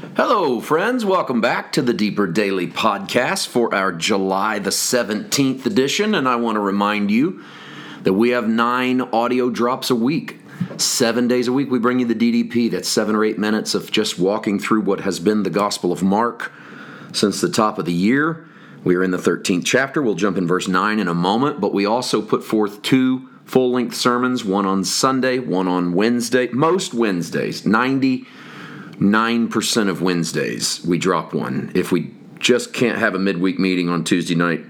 Hello, friends. Welcome back to the Deeper Daily Podcast for our July the 17th edition. And I want to remind you that we have nine audio drops a week. Seven days a week, we bring you the DDP. That's seven or eight minutes of just walking through what has been the Gospel of Mark since the top of the year. We are in the 13th chapter. We'll jump in verse 9 in a moment, but we also put forth two full length sermons one on Sunday, one on Wednesday. Most Wednesdays, 99% of Wednesdays, we drop one. If we just can't have a midweek meeting on Tuesday night,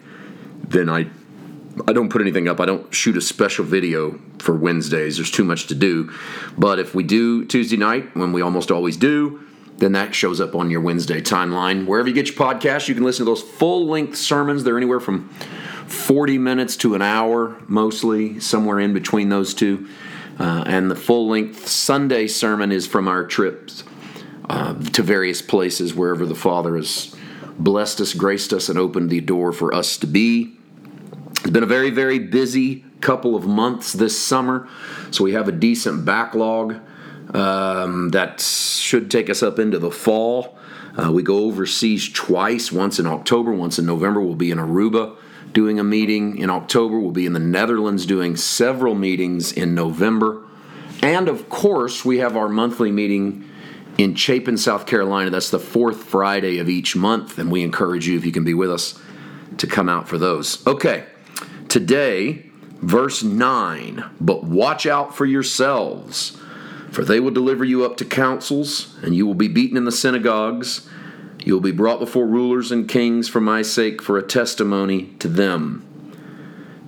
then I I don't put anything up. I don't shoot a special video for Wednesdays. There's too much to do. But if we do Tuesday night, when we almost always do, then that shows up on your Wednesday timeline. Wherever you get your podcast, you can listen to those full length sermons. They're anywhere from 40 minutes to an hour, mostly, somewhere in between those two. Uh, and the full length Sunday sermon is from our trips uh, to various places wherever the Father has blessed us, graced us, and opened the door for us to be. It's been a very, very busy couple of months this summer, so we have a decent backlog um, that should take us up into the fall. Uh, we go overseas twice, once in October, once in November. We'll be in Aruba doing a meeting in October. We'll be in the Netherlands doing several meetings in November. And of course, we have our monthly meeting in Chapin, South Carolina. That's the fourth Friday of each month, and we encourage you, if you can be with us, to come out for those. Okay, today, verse 9 But watch out for yourselves for they will deliver you up to councils, and you will be beaten in the synagogues. You will be brought before rulers and kings for my sake, for a testimony to them.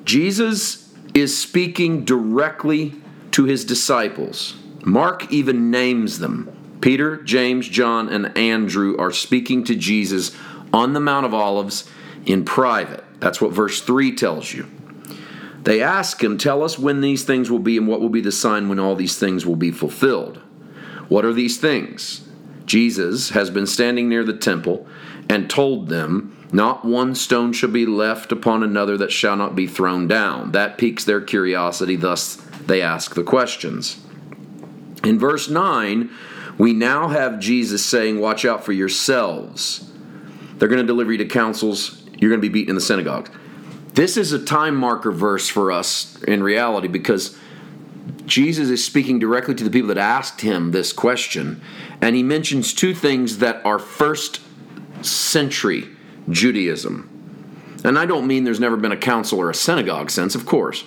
Jesus is speaking directly to his disciples. Mark even names them. Peter, James, John, and Andrew are speaking to Jesus on the Mount of Olives in private. That's what verse 3 tells you. They ask him, Tell us when these things will be and what will be the sign when all these things will be fulfilled. What are these things? Jesus has been standing near the temple and told them, Not one stone shall be left upon another that shall not be thrown down. That piques their curiosity, thus they ask the questions. In verse 9, we now have Jesus saying, Watch out for yourselves. They're going to deliver you to councils, you're going to be beaten in the synagogues. This is a time marker verse for us in reality because Jesus is speaking directly to the people that asked him this question, and he mentions two things that are first century Judaism. And I don't mean there's never been a council or a synagogue since, of course,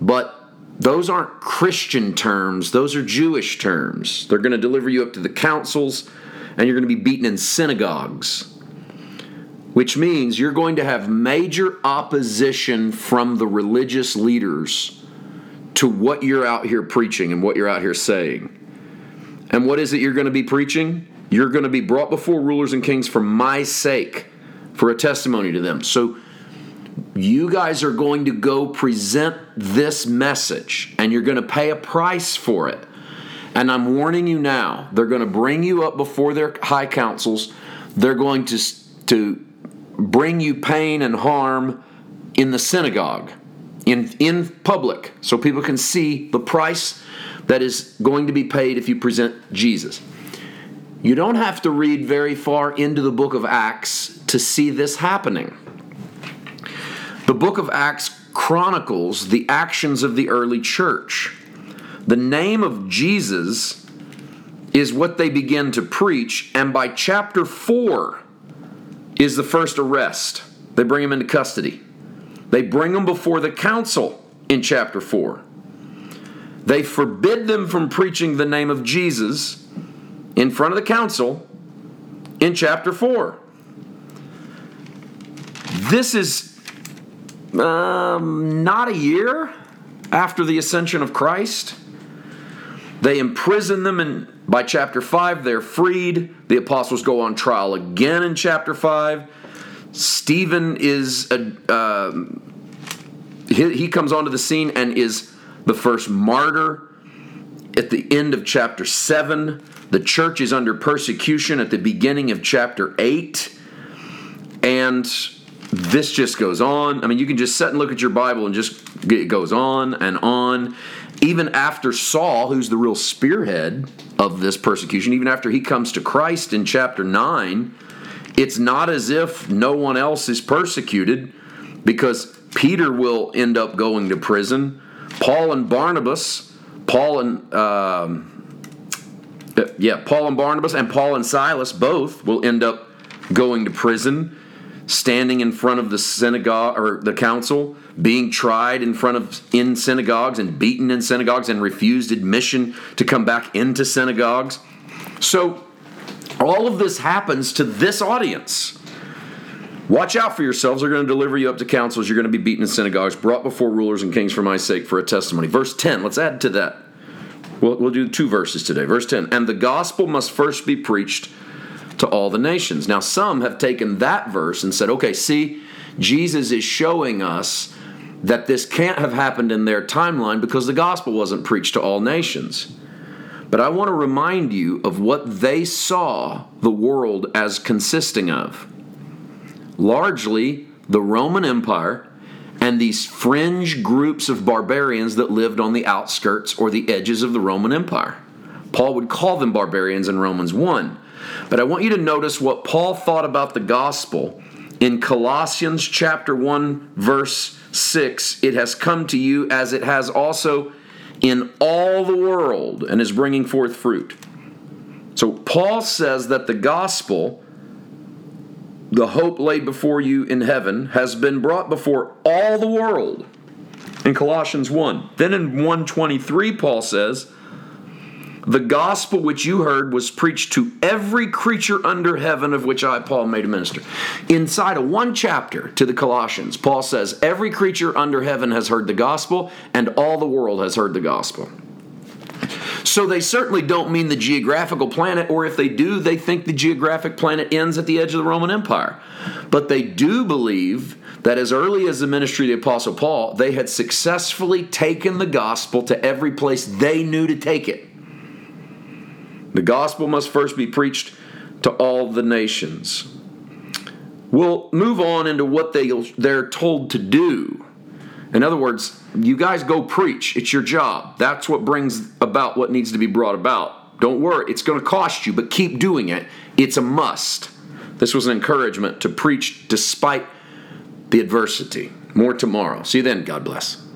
but those aren't Christian terms, those are Jewish terms. They're going to deliver you up to the councils, and you're going to be beaten in synagogues which means you're going to have major opposition from the religious leaders to what you're out here preaching and what you're out here saying. And what is it you're going to be preaching? You're going to be brought before rulers and kings for my sake, for a testimony to them. So you guys are going to go present this message and you're going to pay a price for it. And I'm warning you now, they're going to bring you up before their high councils. They're going to to bring you pain and harm in the synagogue, in, in public, so people can see the price that is going to be paid if you present Jesus. You don't have to read very far into the book of Acts to see this happening. The book of Acts chronicles the actions of the early church. The name of Jesus is what they begin to preach, and by chapter 4, is the first arrest. They bring him into custody. They bring him before the council in chapter 4. They forbid them from preaching the name of Jesus in front of the council in chapter 4. This is um, not a year after the ascension of Christ. They imprison them, and by chapter 5, they're freed. The apostles go on trial again in chapter 5. Stephen is, a, uh, he, he comes onto the scene and is the first martyr at the end of chapter 7. The church is under persecution at the beginning of chapter 8. And this just goes on. I mean, you can just sit and look at your Bible and just it goes on and on. even after Saul, who's the real spearhead of this persecution, even after he comes to Christ in chapter 9, it's not as if no one else is persecuted because Peter will end up going to prison. Paul and Barnabas, Paul and um, yeah, Paul and Barnabas and Paul and Silas both will end up going to prison, standing in front of the synagogue or the council, being tried in front of in synagogues and beaten in synagogues and refused admission to come back into synagogues. So all of this happens to this audience. Watch out for yourselves. They're going to deliver you up to councils. You're going to be beaten in synagogues, brought before rulers and kings for my sake for a testimony. Verse 10, let's add to that. We'll, we'll do two verses today. Verse 10 And the gospel must first be preached to all the nations. Now, some have taken that verse and said, okay, see, Jesus is showing us that this can't have happened in their timeline because the gospel wasn't preached to all nations. But I want to remind you of what they saw the world as consisting of. Largely, the Roman Empire and these fringe groups of barbarians that lived on the outskirts or the edges of the Roman Empire. Paul would call them barbarians in Romans 1. But I want you to notice what Paul thought about the gospel in Colossians chapter 1 verse 6. It has come to you as it has also in all the world and is bringing forth fruit. So Paul says that the gospel the hope laid before you in heaven has been brought before all the world in Colossians 1. Then in 123 Paul says, the gospel which you heard was preached to every creature under heaven of which I Paul made a minister. Inside of one chapter to the Colossians, Paul says every creature under heaven has heard the gospel and all the world has heard the gospel. So they certainly don't mean the geographical planet, or if they do, they think the geographic planet ends at the edge of the Roman Empire. But they do believe that as early as the ministry of the Apostle Paul, they had successfully taken the gospel to every place they knew to take it. The gospel must first be preached to all the nations. We'll move on into what they, they're told to do. In other words, you guys go preach. It's your job. That's what brings about what needs to be brought about. Don't worry, it's going to cost you, but keep doing it. It's a must. This was an encouragement to preach despite the adversity. More tomorrow. See you then. God bless.